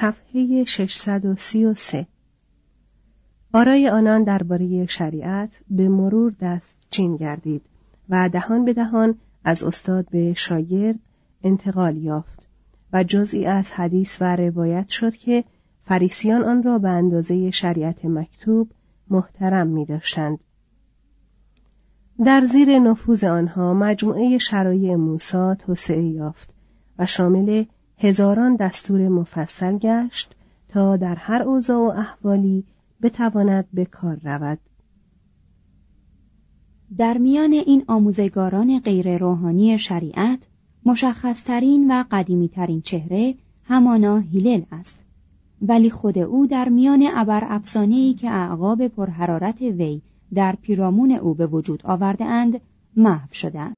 صفحه 633 آرای آنان درباره شریعت به مرور دست چین گردید و دهان به دهان از استاد به شاگرد انتقال یافت و جزئی از حدیث و روایت شد که فریسیان آن را به اندازه شریعت مکتوب محترم می داشتند. در زیر نفوذ آنها مجموعه شرایع موسی توسعه یافت و شامل هزاران دستور مفصل گشت تا در هر اوضاع و احوالی بتواند به کار رود. در میان این آموزگاران غیر روحانی شریعت مشخصترین و قدیمیترین چهره همانا هیلل است. ولی خود او در میان ابر افسانه‌ای که اعقاب پرحرارت وی در پیرامون او به وجود آورده اند محو شده است.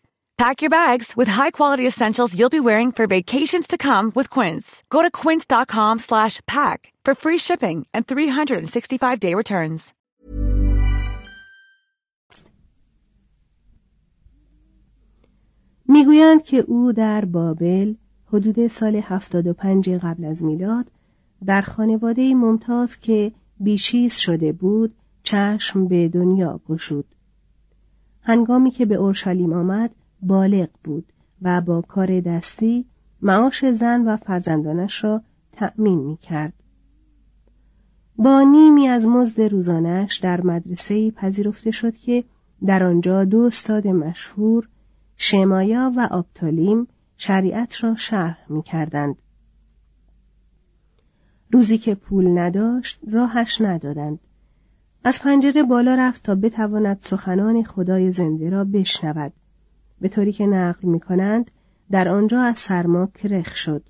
Pack your bags with high-quality essentials you'll be wearing for vacations to come with Quince. Go to quince.com slash pack for free shipping and 365-day returns. می‌گویند که او در بابل حدود سال 75 قبل از میلاد در خانواده ممتاز که بیشیز شده بود چشم به دنیا گشود هنگامی که به اورشلیم آمد بالغ بود و با کار دستی معاش زن و فرزندانش را تأمین می کرد. با نیمی از مزد روزانش در مدرسه پذیرفته شد که در آنجا دو استاد مشهور شمایا و آبتالیم شریعت را شرح می کردند. روزی که پول نداشت راهش ندادند. از پنجره بالا رفت تا بتواند سخنان خدای زنده را بشنود. به طوری که نقل می کنند در آنجا از سرما کرخ شد.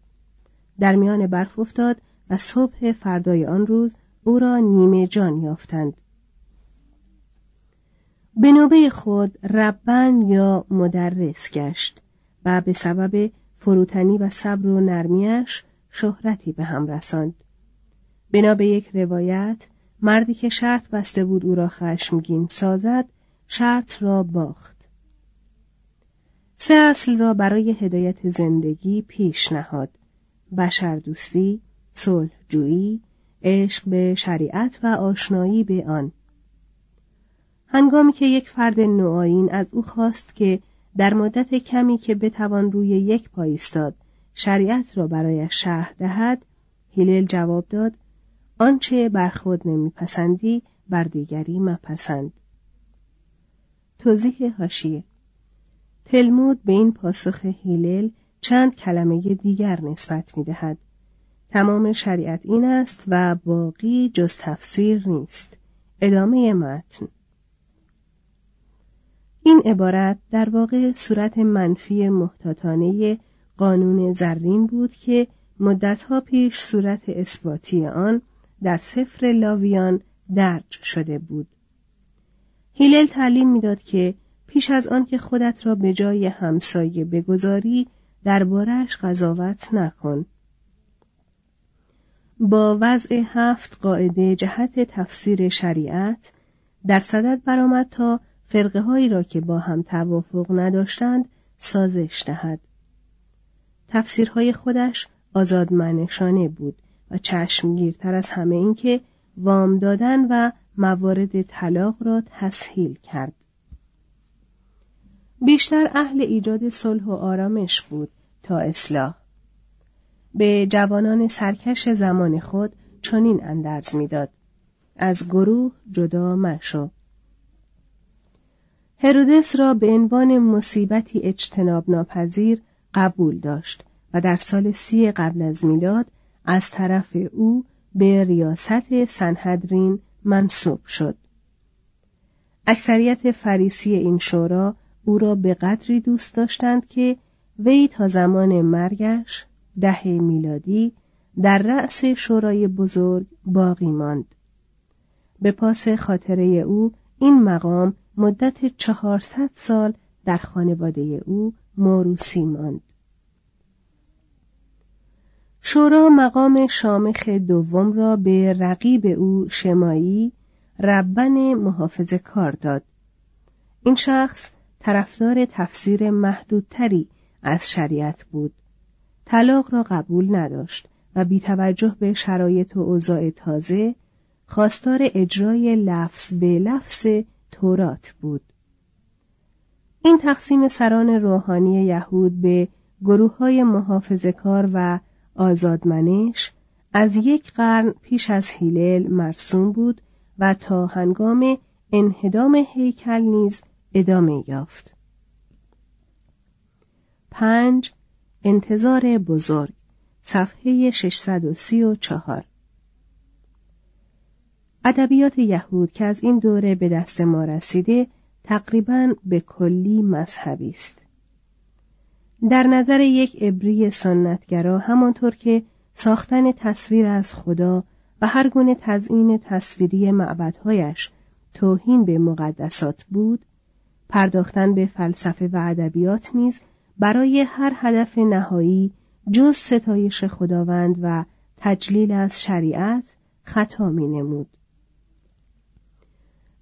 در میان برف افتاد و صبح فردای آن روز او را نیمه جان یافتند. به نوبه خود ربن یا مدرس گشت و به سبب فروتنی و صبر و نرمیش شهرتی به هم رساند. بنا به یک روایت مردی که شرط بسته بود او را خشمگین سازد شرط را باخت. سه اصل را برای هدایت زندگی پیش نهاد. بشردوستی صلح جویی عشق به شریعت و آشنایی به آن. هنگامی که یک فرد نوآیین از او خواست که در مدت کمی که بتوان روی یک پای ایستاد شریعت را برایش شرح دهد هیلل جواب داد آنچه بر خود نمیپسندی بر دیگری مپسند. توضیح هاشیه تلمود به این پاسخ هیلل چند کلمه دیگر نسبت می دهد. تمام شریعت این است و باقی جز تفسیر نیست. ادامه متن این عبارت در واقع صورت منفی محتاطانه قانون زرین بود که مدتها پیش صورت اثباتی آن در سفر لاویان درج شده بود. هیلل تعلیم می‌داد که پیش از آن که خودت را به جای همسایه بگذاری دربارش قضاوت نکن. با وضع هفت قاعده جهت تفسیر شریعت در صدد برآمد تا فرقه هایی را که با هم توافق نداشتند سازش دهد. تفسیرهای خودش آزادمنشانه بود و چشمگیرتر از همه این که وام دادن و موارد طلاق را تسهیل کرد. بیشتر اهل ایجاد صلح و آرامش بود تا اصلاح. به جوانان سرکش زمان خود چنین اندرز می‌داد. از گروه جدا مشو. هرودس را به عنوان مصیبتی اجتناب ناپذیر قبول داشت و در سال سی قبل از میلاد از طرف او به ریاست سنهدرین منصوب شد. اکثریت فریسی این شورا او را به قدری دوست داشتند که وی تا زمان مرگش ده میلادی در رأس شورای بزرگ باقی ماند. به پاس خاطره او این مقام مدت چهارصد سال در خانواده او موروسی ماند. شورا مقام شامخ دوم را به رقیب او شمایی ربن محافظ کار داد. این شخص طرفدار تفسیر محدودتری از شریعت بود. طلاق را قبول نداشت و بی توجه به شرایط و اوضاع تازه خواستار اجرای لفظ به لفظ تورات بود. این تقسیم سران روحانی یهود به گروه های محافظ کار و آزادمنش از یک قرن پیش از هیلل مرسوم بود و تا هنگام انهدام هیکل نیز ادامه یافت. پنج انتظار بزرگ صفحه 634 ادبیات یهود که از این دوره به دست ما رسیده تقریبا به کلی مذهبی است. در نظر یک عبری سنتگرا همانطور که ساختن تصویر از خدا و هر گونه تزیین تصویری معبدهایش توهین به مقدسات بود پرداختن به فلسفه و ادبیات نیز برای هر هدف نهایی جز ستایش خداوند و تجلیل از شریعت خطا می نمود.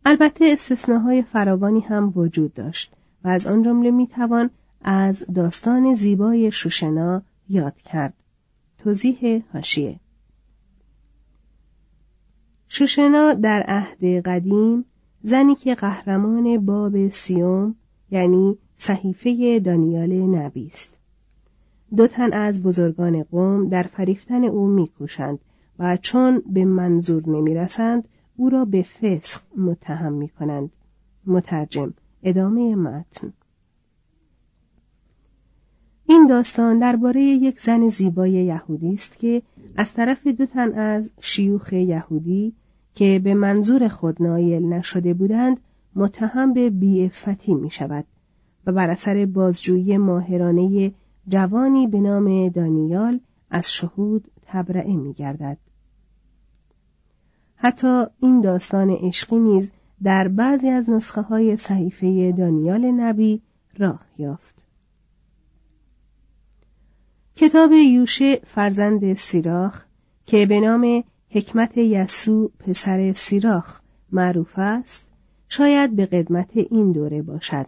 البته استثناهای فراوانی هم وجود داشت و از آن جمله می توان از داستان زیبای شوشنا یاد کرد. توضیح هاشیه شوشنا در عهد قدیم زنی که قهرمان باب سیوم یعنی صحیفه دانیال نبی است دو تن از بزرگان قوم در فریفتن او میکوشند و چون به منظور نمی‌رسند او را به فسق متهم می کنند. مترجم ادامه متن این داستان درباره یک زن زیبای یهودی است که از طرف دو تن از شیوخ یهودی که به منظور خود نایل نشده بودند متهم به بیعفتی می شود و بر اثر بازجویی ماهرانه جوانی به نام دانیال از شهود تبرعه می گردد. حتی این داستان عشقی نیز در بعضی از نسخه های صحیفه دانیال نبی راه یافت. کتاب یوشه فرزند سیراخ که به نام حکمت یسو پسر سیراخ معروف است شاید به قدمت این دوره باشد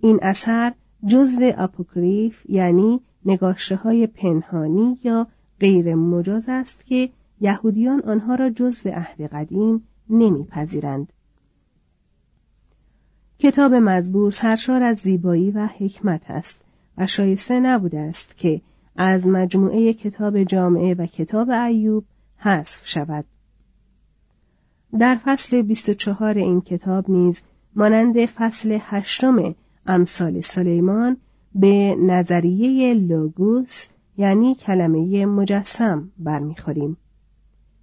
این اثر جزو اپوکریف یعنی نگاشته های پنهانی یا غیر مجاز است که یهودیان آنها را جزو عهد قدیم نمیپذیرند. کتاب مزبور سرشار از زیبایی و حکمت است و شایسته نبوده است که از مجموعه کتاب جامعه و کتاب ایوب حذف شود. در فصل 24 این کتاب نیز مانند فصل هشتم امثال سلیمان به نظریه لوگوس یعنی کلمه مجسم برمیخوریم.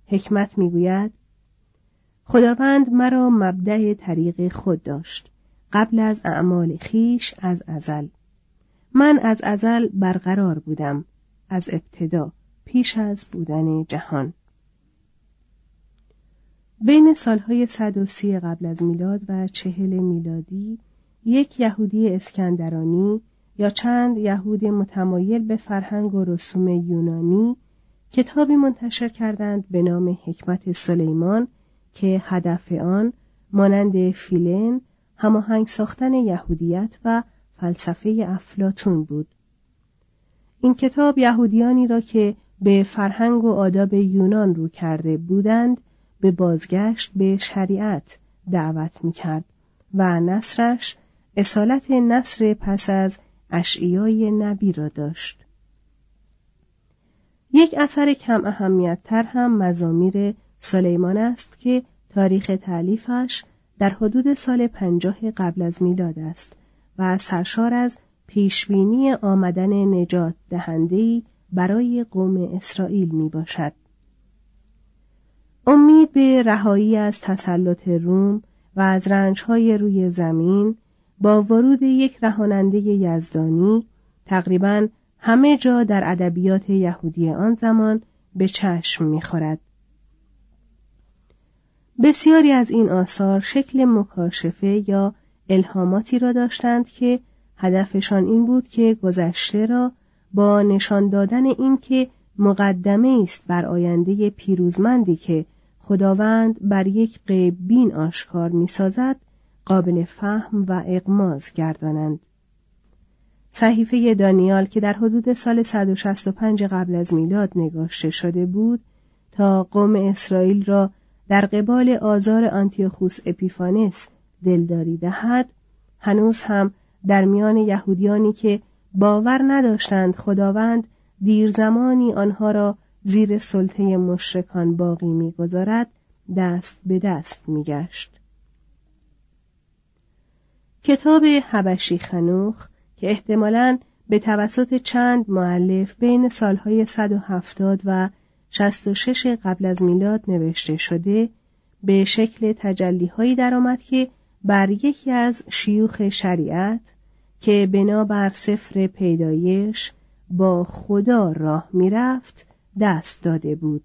حکمت می‌گوید خداوند مرا مبدع طریق خود داشت قبل از اعمال خیش از ازل من از ازل برقرار بودم از ابتدا پیش از بودن جهان بین سالهای 130 قبل از میلاد و چهل میلادی یک یهودی اسکندرانی یا چند یهود متمایل به فرهنگ و رسوم یونانی کتابی منتشر کردند به نام حکمت سلیمان که هدف آن مانند فیلن هماهنگ ساختن یهودیت و فلسفه افلاتون بود. این کتاب یهودیانی را که به فرهنگ و آداب یونان رو کرده بودند به بازگشت به شریعت دعوت می کرد و نصرش اصالت نصر پس از اشعیای نبی را داشت. یک اثر کم اهمیت تر هم مزامیر سلیمان است که تاریخ تعلیفش در حدود سال پنجاه قبل از میلاد است و سرشار از پیشبینی آمدن نجات دهندهی برای قوم اسرائیل می باشد. امید به رهایی از تسلط روم و از رنجهای روی زمین با ورود یک رهاننده یزدانی تقریبا همه جا در ادبیات یهودی آن زمان به چشم می‌خورد. بسیاری از این آثار شکل مکاشفه یا الهاماتی را داشتند که هدفشان این بود که گذشته را با نشان دادن این که مقدمه است بر آینده پیروزمندی که خداوند بر یک غیب بین آشکار می‌سازد قابل فهم و اقماز گردانند. صحیفه دانیال که در حدود سال 165 قبل از میلاد نگاشته شده بود تا قوم اسرائیل را در قبال آزار آنتیوخوس اپیفانس دلداری دهد هنوز هم در میان یهودیانی که باور نداشتند خداوند دیر زمانی آنها را زیر سلطه مشرکان باقی می‌گذارد دست به دست میگشت. کتاب حبشی خنوخ که احتمالاً به توسط چند معلف بین سالهای 170 و 66 قبل از میلاد نوشته شده به شکل تجلی هایی درآمد که بر یکی از شیوخ شریعت که بنابر سفر پیدایش با خدا راه می‌رفت دست داده بود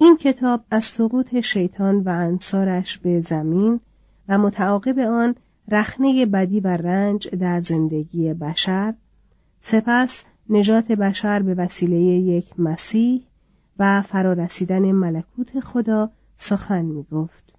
این کتاب از سقوط شیطان و انصارش به زمین و متعاقب آن رخنه بدی و رنج در زندگی بشر سپس نجات بشر به وسیله یک مسیح و فرارسیدن ملکوت خدا سخن می گفت.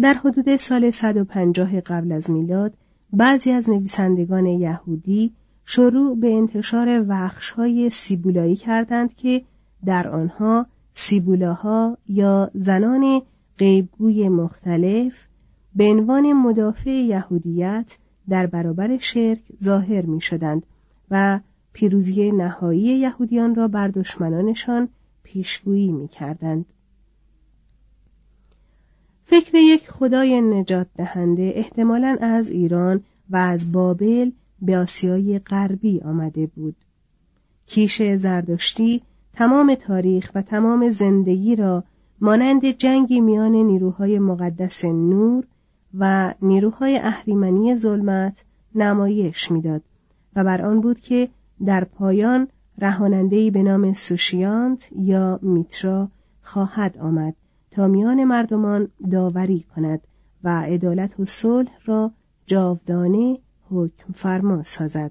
در حدود سال 150 قبل از میلاد بعضی از نویسندگان یهودی شروع به انتشار وخشهای سیبولایی کردند که در آنها سیبولاها یا زنان غیبگوی مختلف به عنوان مدافع یهودیت در برابر شرک ظاهر می شدند و پیروزی نهایی یهودیان را بر دشمنانشان پیشگویی می کردند. فکر یک خدای نجات دهنده احتمالا از ایران و از بابل به آسیای غربی آمده بود. کیش زردشتی تمام تاریخ و تمام زندگی را مانند جنگی میان نیروهای مقدس نور و نیروهای اهریمنی ظلمت نمایش می‌داد و بر آن بود که در پایان رهانندهای به نام سوشیانت یا میترا خواهد آمد تا میان مردمان داوری کند و عدالت و صلح را جاودانه حکم فرما سازد.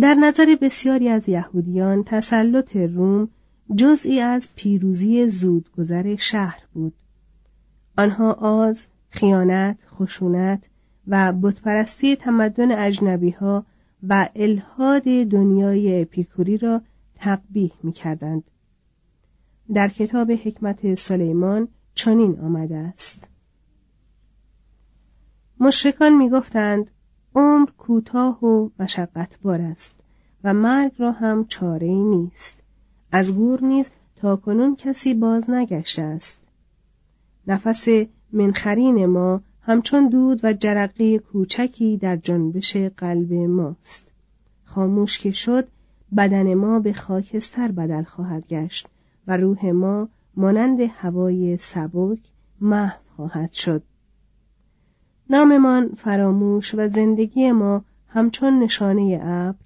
در نظر بسیاری از یهودیان تسلط روم جزئی از پیروزی زودگذر شهر بود. آنها آز خیانت خشونت و بتپرستی تمدن اجنبی ها و الهاد دنیای اپیکوری را تقبیح می کردند. در کتاب حکمت سلیمان چنین آمده است. مشرکان می گفتند عمر کوتاه و مشقتبار است و مرگ را هم چاره ای نیست. از گور نیز تا کنون کسی باز نگشته است. نفس منخرین ما همچون دود و جرقه کوچکی در جنبش قلب ماست. خاموش که شد بدن ما به خاکستر بدل خواهد گشت و روح ما مانند هوای سبک محو خواهد شد. ناممان فراموش و زندگی ما همچون نشانه ابر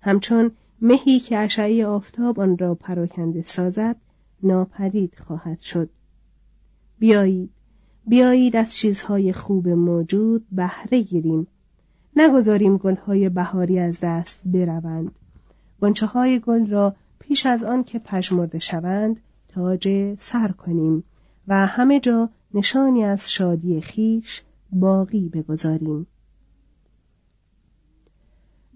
همچون مهی که اشعه آفتاب آن را پراکنده سازد ناپدید خواهد شد. بیایید بیایید از چیزهای خوب موجود بهره گیریم. نگذاریم گلهای بهاری از دست بروند. گنچه های گل را پیش از آن که پژمرده شوند تاج سر کنیم و همه جا نشانی از شادی خیش باقی بگذاریم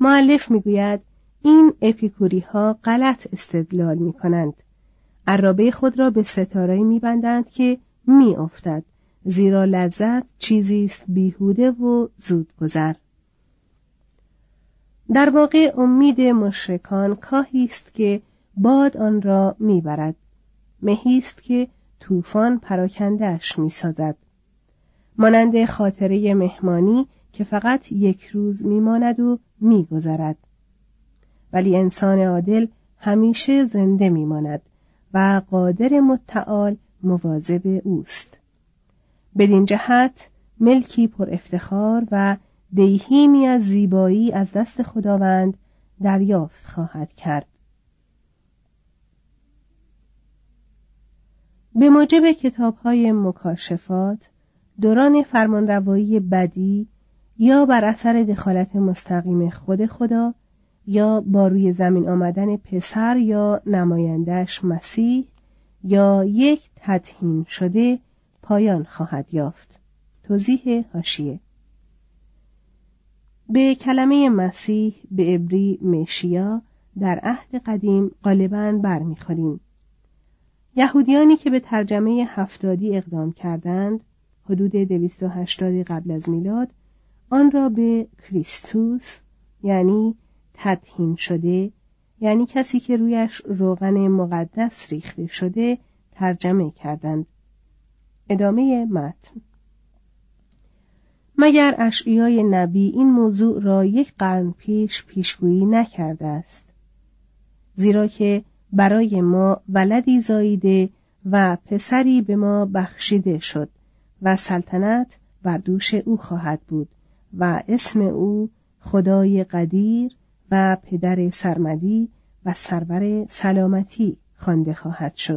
معلف می‌گوید این اپیکوری ها غلط استدلال می کنند. عرابه خود را به ستاره می بندند که می افتد. زیرا لذت چیزی است بیهوده و زود گذر. در واقع امید مشرکان کاهی است که باد آن را می‌برد مهی است که طوفان پراکندهاش می‌سازد مانند خاطره مهمانی که فقط یک روز میماند و میگذرد. ولی انسان عادل همیشه زنده میماند و قادر متعال مواظب اوست. بدین جهت ملکی پر افتخار و دیهیمی از زیبایی از دست خداوند دریافت خواهد کرد. به موجب کتاب های مکاشفات دوران فرمانروایی بدی یا بر اثر دخالت مستقیم خود خدا یا با روی زمین آمدن پسر یا نمایندش مسیح یا یک تدهین شده پایان خواهد یافت. توضیح هاشیه به کلمه مسیح به عبری مشیا در عهد قدیم غالبا برمیخوریم. یهودیانی که به ترجمه هفتادی اقدام کردند حدود 280 قبل از میلاد آن را به کریستوس یعنی تدهین شده یعنی کسی که رویش روغن مقدس ریخته شده ترجمه کردند. ادامه متن. مگر اشعیای نبی این موضوع را یک قرن پیش پیشگویی نکرده است؟ زیرا که برای ما ولدی زاییده و پسری به ما بخشیده شد. و سلطنت بر دوش او خواهد بود و اسم او خدای قدیر و پدر سرمدی و سرور سلامتی خوانده خواهد شد.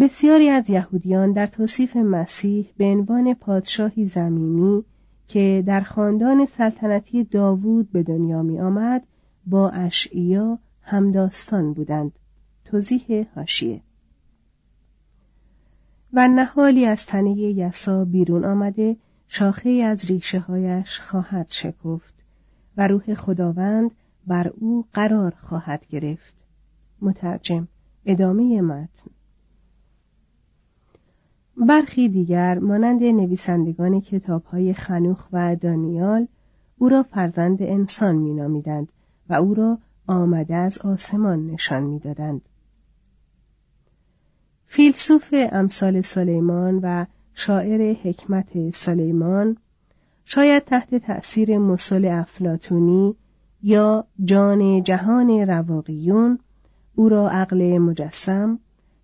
بسیاری از یهودیان در توصیف مسیح به عنوان پادشاهی زمینی که در خاندان سلطنتی داوود به دنیا می آمد با اشعیا همداستان بودند. توضیح هاشیه و نهالی از تنه یسا بیرون آمده شاخه از ریشه هایش خواهد شکفت و روح خداوند بر او قرار خواهد گرفت. مترجم ادامه متن. برخی دیگر مانند نویسندگان کتاب های خنوخ و دانیال او را فرزند انسان مینامیدند و او را آمده از آسمان نشان می‌دادند. فیلسوف امثال سلیمان و شاعر حکمت سلیمان شاید تحت تأثیر مسل افلاتونی یا جان جهان رواقیون او را عقل مجسم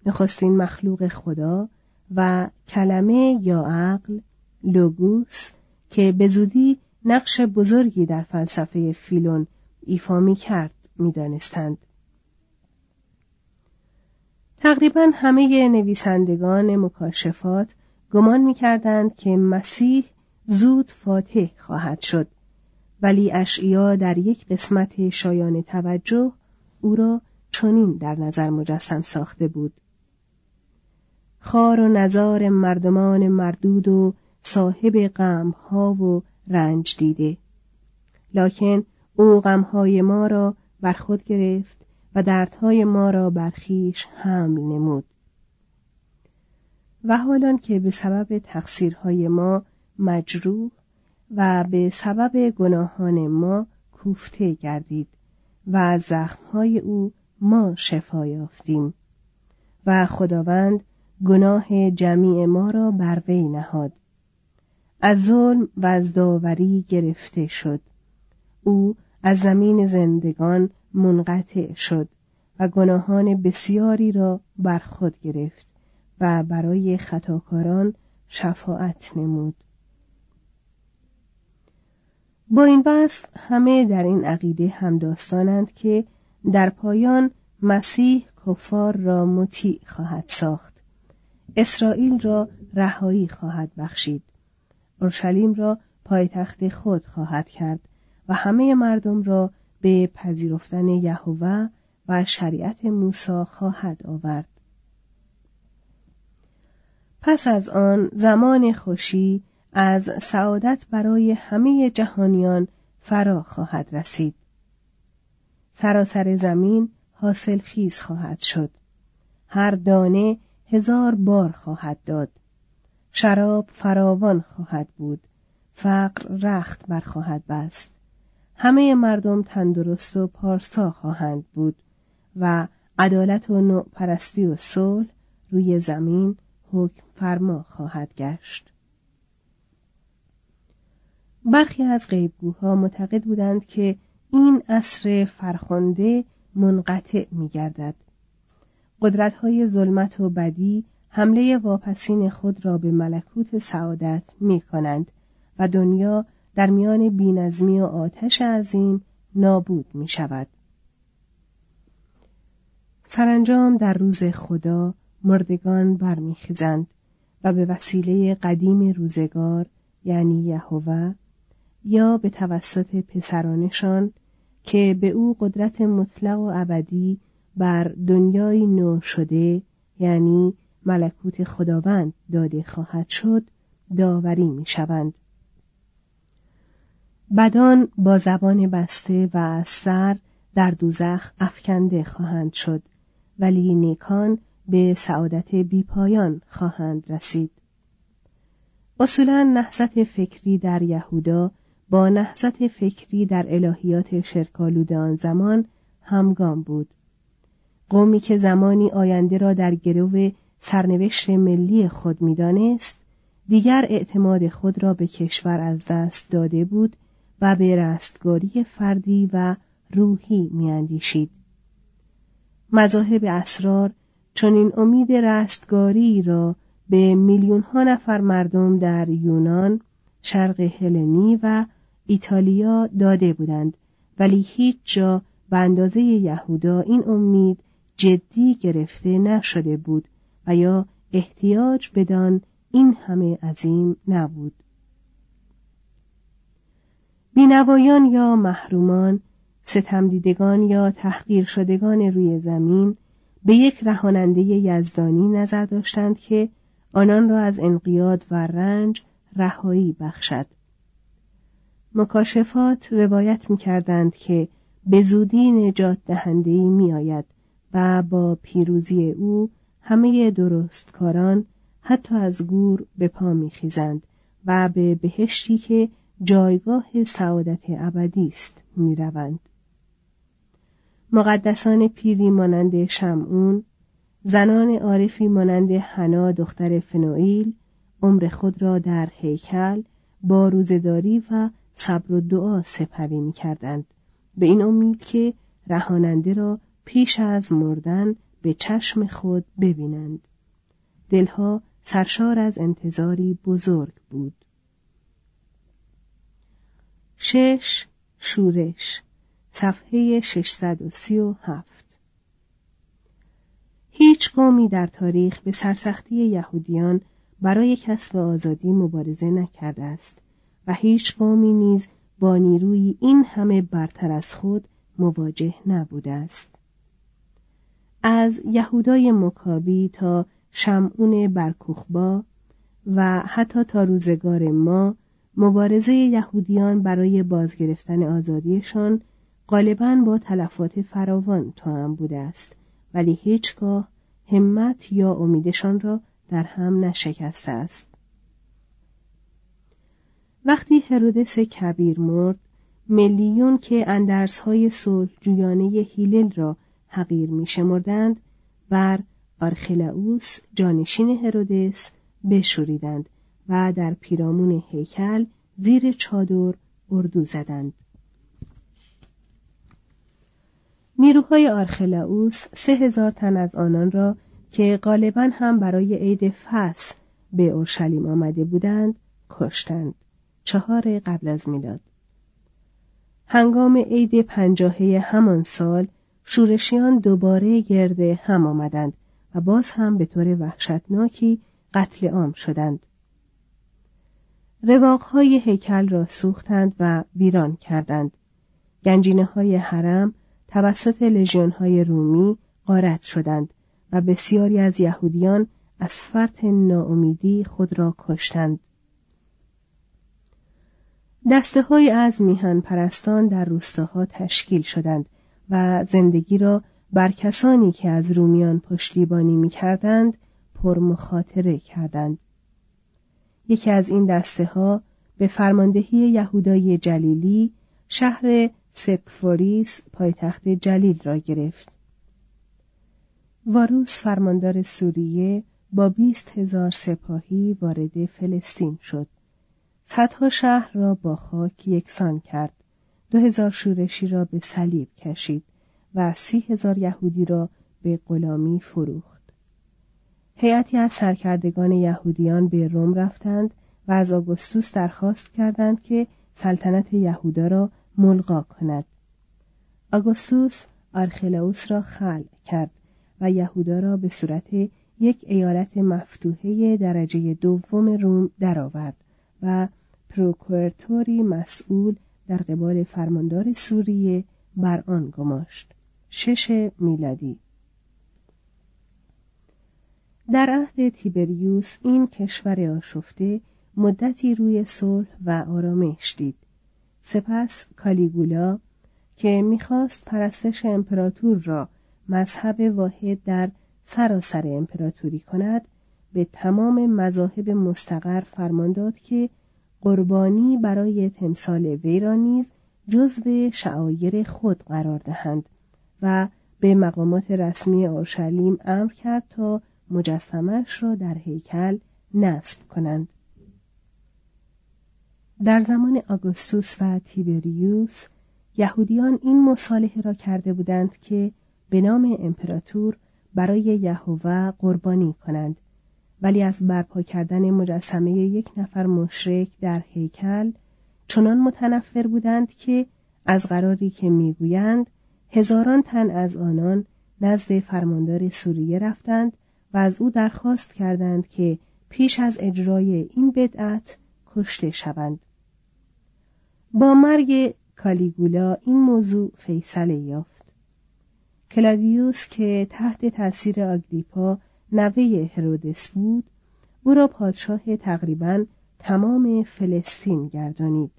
نخستین مخلوق خدا و کلمه یا عقل لوگوس که به زودی نقش بزرگی در فلسفه فیلون ایفا می کرد می دانستند. تقریبا همه نویسندگان مکاشفات گمان می کردند که مسیح زود فاتح خواهد شد ولی اشعیا در یک قسمت شایان توجه او را چنین در نظر مجسم ساخته بود خار و نزار مردمان مردود و صاحب غمها و رنج دیده. لکن او غمهای ما را بر خود گرفت و دردهای ما را بر خویش حمل نمود. و حالان که به سبب تقصیرهای ما مجروح و به سبب گناهان ما کوفته گردید و از زخمهای او ما شفا یافتیم و خداوند گناه جمیع ما را بر وی نهاد. از ظلم و از داوری گرفته شد. او از زمین زندگان منقطع شد و گناهان بسیاری را بر خود گرفت و برای خطاکاران شفاعت نمود. با این وصف همه در این عقیده همداستانند که در پایان مسیح کفار را مطیع خواهد ساخت. اسرائیل را رهایی خواهد بخشید. اورشلیم را پایتخت خود خواهد کرد و همه مردم را به پذیرفتن یهوه و شریعت موسی خواهد آورد. پس از آن زمان خوشی از سعادت برای همه جهانیان فرا خواهد رسید. سراسر زمین حاصل خیز خواهد شد. هر دانه هزار بار خواهد داد. شراب فراوان خواهد بود. فقر رخت بر خواهد بست. همه مردم تندرست و پارسا خواهند بود و عدالت و نوع پرستی و صلح روی زمین حکم فرما خواهد گشت. برخی از غیبگوها معتقد بودند که این عصر فرخنده منقطع می گردد قدرت های ظلمت و بدی حمله واپسین خود را به ملکوت سعادت می کنند و دنیا در میان بینظمی و آتش عظیم نابود می شود. سرانجام در روز خدا مردگان برمیخیزند و به وسیله قدیم روزگار یعنی یهوه یا به توسط پسرانشان که به او قدرت مطلق و ابدی بر دنیای نو شده یعنی ملکوت خداوند داده خواهد شد داوری می شوند. بدان با زبان بسته و سر در دوزخ افکنده خواهند شد ولی نیکان به سعادت بیپایان خواهند رسید اصولا نهضت فکری در یهودا با نهضت فکری در الهیات شرکالود آن زمان همگام بود قومی که زمانی آینده را در گرو سرنوشت ملی خود می‌دانست دیگر اعتماد خود را به کشور از دست داده بود و به رستگاری فردی و روحی میاندیشید. مذاهب اسرار چنین امید رستگاری را به میلیون ها نفر مردم در یونان، شرق هلنی و ایتالیا داده بودند ولی هیچ جا به اندازه یهودا این امید جدی گرفته نشده بود و یا احتیاج بدان این همه عظیم نبود. بینوایان یا محرومان ستمدیدگان یا تحقیر شدگان روی زمین به یک رهاننده یزدانی نظر داشتند که آنان را از انقیاد و رنج رهایی بخشد. مکاشفات روایت می کردند که به زودی نجات دهنده می آید و با پیروزی او همه درستکاران حتی از گور به پا می خیزند و به بهشتی که جایگاه سعادت ابدی است می روند. مقدسان پیری مانند شمعون زنان عارفی مانند حنا دختر فنوئیل عمر خود را در هیکل با روزداری و صبر و دعا سپری می کردند به این امید که رهاننده را پیش از مردن به چشم خود ببینند. دلها سرشار از انتظاری بزرگ بود. شش شورش صفحه 637 هیچ قومی در تاریخ به سرسختی یهودیان برای کسب آزادی مبارزه نکرده است و هیچ قومی نیز با نیروی این همه برتر از خود مواجه نبوده است. از یهودای مکابی تا شمعون برکوخبا و حتی تا روزگار ما مبارزه یهودیان برای بازگرفتن آزادیشان غالبا با تلفات فراوان هم بوده است ولی هیچگاه همت یا امیدشان را در هم نشکسته است. وقتی هرودس کبیر مرد میلیون که اندرسهای صلح جویانه هیلل را حقیر می شمردند بر آرخلاوس جانشین هرودس بشوریدند و در پیرامون هیکل زیر چادر اردو زدند. نیروهای آرخلاوس سه هزار تن از آنان را که غالبا هم برای عید فصل به اورشلیم آمده بودند کشتند. چهار قبل از میلاد. هنگام عید پنجاهه همان سال شورشیان دوباره گرد هم آمدند و باز هم به طور وحشتناکی قتل عام شدند رواقهای هیکل را سوختند و ویران کردند گنجینه های حرم توسط لژیون های رومی غارت شدند و بسیاری از یهودیان از فرط ناامیدی خود را کشتند. دسته های از میهن پرستان در روستاها تشکیل شدند و زندگی را بر کسانی که از رومیان پشتیبانی می کردند پر مخاطره کردند. یکی از این دسته ها به فرماندهی یهودای جلیلی شهر سپفوریس پایتخت جلیل را گرفت. واروس فرماندار سوریه با بیست هزار سپاهی وارد فلسطین شد. صدها شهر را با خاک یکسان کرد. دو هزار شورشی را به صلیب کشید و سی هزار یهودی را به غلامی فروخت. هیئتی از سرکردگان یهودیان به روم رفتند و از آگوستوس درخواست کردند که سلطنت یهودا را ملغا کند آگوستوس آرخلاوس را خلع کرد و یهودا را به صورت یک ایالت مفتوحه درجه دوم روم درآورد و پروکورتوری مسئول در قبال فرماندار سوریه بر آن گماشت. شش میلادی. در عهد تیبریوس این کشور آشفته مدتی روی صلح و آرامش دید. سپس کالیگولا که می‌خواست پرستش امپراتور را مذهب واحد در سراسر امپراتوری کند به تمام مذاهب مستقر فرمان داد که قربانی برای تمثال وی را نیز جزو شعایر خود قرار دهند و به مقامات رسمی اورشلیم امر کرد تا مجسمش را در هیکل نصب کنند. در زمان آگوستوس و تیبریوس یهودیان این مصالحه را کرده بودند که به نام امپراتور برای یهوه قربانی کنند ولی از برپا کردن مجسمه یک نفر مشرک در هیکل چنان متنفر بودند که از قراری که می‌گویند هزاران تن از آنان نزد فرماندار سوریه رفتند و از او درخواست کردند که پیش از اجرای این بدعت کشته شوند. با مرگ کالیگولا این موضوع فیصله یافت. کلادیوس که تحت تاثیر آگریپا نوه هرودس بود او را پادشاه تقریبا تمام فلسطین گردانید.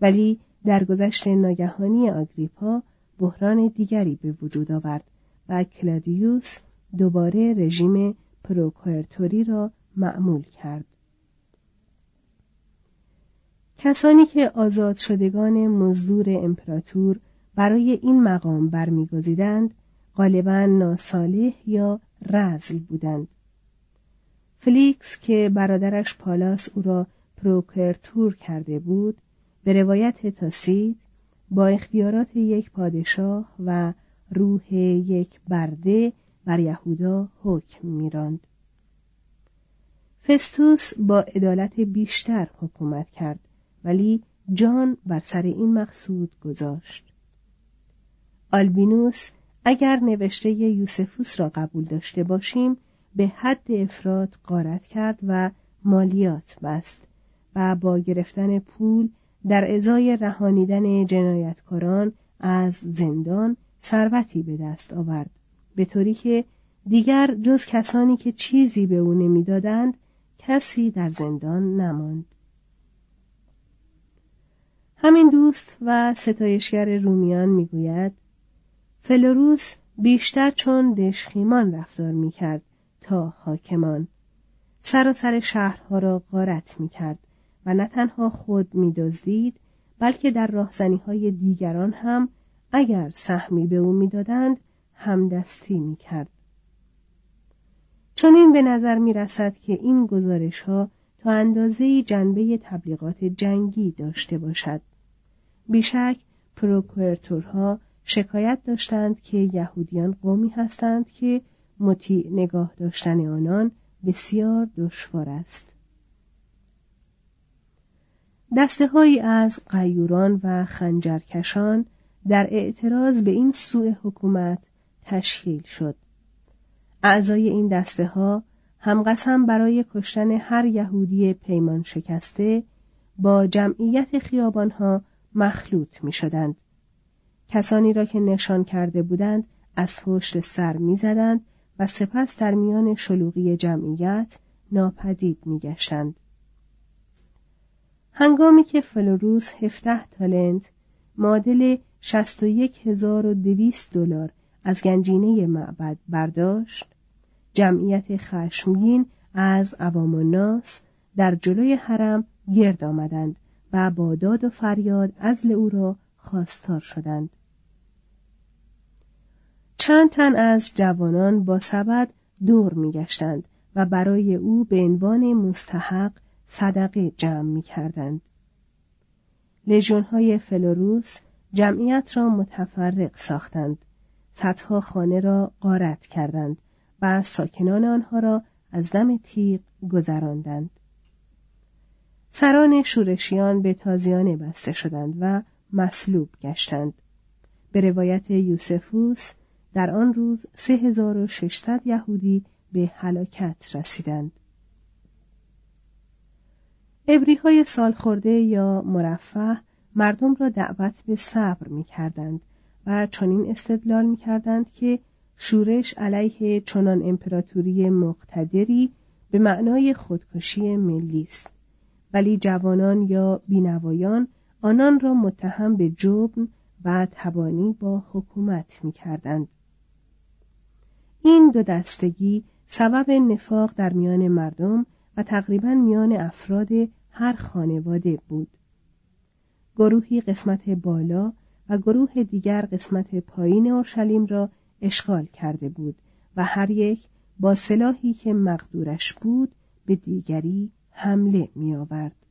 ولی در گذشت ناگهانی آگریپا بحران دیگری به وجود آورد و کلادیوس دوباره رژیم پروکوراتوری را معمول کرد. کسانی که آزاد شدگان مزدور امپراتور برای این مقام برمیگزیدند غالبا ناصالح یا رذل بودند. فلیکس که برادرش پالاس او را پروکوراتور کرده بود به روایت تاسیت با اختیارات یک پادشاه و روح یک برده بر یهودا حکم میراند. فستوس با عدالت بیشتر حکومت کرد ولی جان بر سر این مقصود گذاشت. آلبینوس اگر نوشته یوسفوس را قبول داشته باشیم به حد افراد قارت کرد و مالیات بست و با گرفتن پول در ازای رهانیدن جنایتکاران از زندان ثروتی به دست آورد. به طوری که دیگر جز کسانی که چیزی به او نمی‌دادند کسی در زندان نماند. همین دوست و ستایشگر رومیان می‌گوید فلوروس بیشتر چون دشخیمان رفتار می‌کرد تا حاکمان. سراسر شهرها را غارت می‌کرد و نه تنها خود میدزدید بلکه در راهزنی های دیگران هم اگر سهمی به او می‌دادند همدستی می‌کرد. چون این به نظر می رسد که این گزارش ها تا اندازه جنبه تبلیغات جنگی داشته باشد. بیشک پروکورتورها شکایت داشتند که یهودیان قومی هستند که مطیع نگاه داشتن آنان بسیار دشوار است دسته هایی از قیوران و خنجرکشان در اعتراض به این سوء حکومت تشکیل شد اعضای این دسته ها همقسم برای کشتن هر یهودی پیمان شکسته با جمعیت خیابان ها مخلوط می شدند. کسانی را که نشان کرده بودند از پشت سر می زدند و سپس در میان شلوغی جمعیت ناپدید می گشتند. هنگامی که فلوروس هفته تالنت معادل 61200 دلار از گنجینه معبد برداشت جمعیت خشمگین از عوام الناس در جلوی حرم گرد آمدند و با داد و فریاد ازل او را خواستار شدند چند تن از جوانان با سبد دور میگشتند و برای او به عنوان مستحق صدقه جمع می کردند. فلوروس جمعیت را متفرق ساختند. صدها خانه را غارت کردند و ساکنان آنها را از دم تیغ گذراندند. سران شورشیان به تازیانه بسته شدند و مصلوب گشتند. به روایت یوسفوس در آن روز 3600 یهودی به هلاکت رسیدند. ابری های سالخورده یا مرفه مردم را دعوت به صبر می کردند و چنین استدلال می کردند که شورش علیه چنان امپراتوری مقتدری به معنای خودکشی ملی است ولی جوانان یا بینوایان آنان را متهم به جبن و تبانی با حکومت می کردند. این دو دستگی سبب نفاق در میان مردم و تقریبا میان افراد هر خانواده بود. گروهی قسمت بالا و گروه دیگر قسمت پایین اورشلیم را اشغال کرده بود و هر یک با سلاحی که مقدورش بود به دیگری حمله می آورد.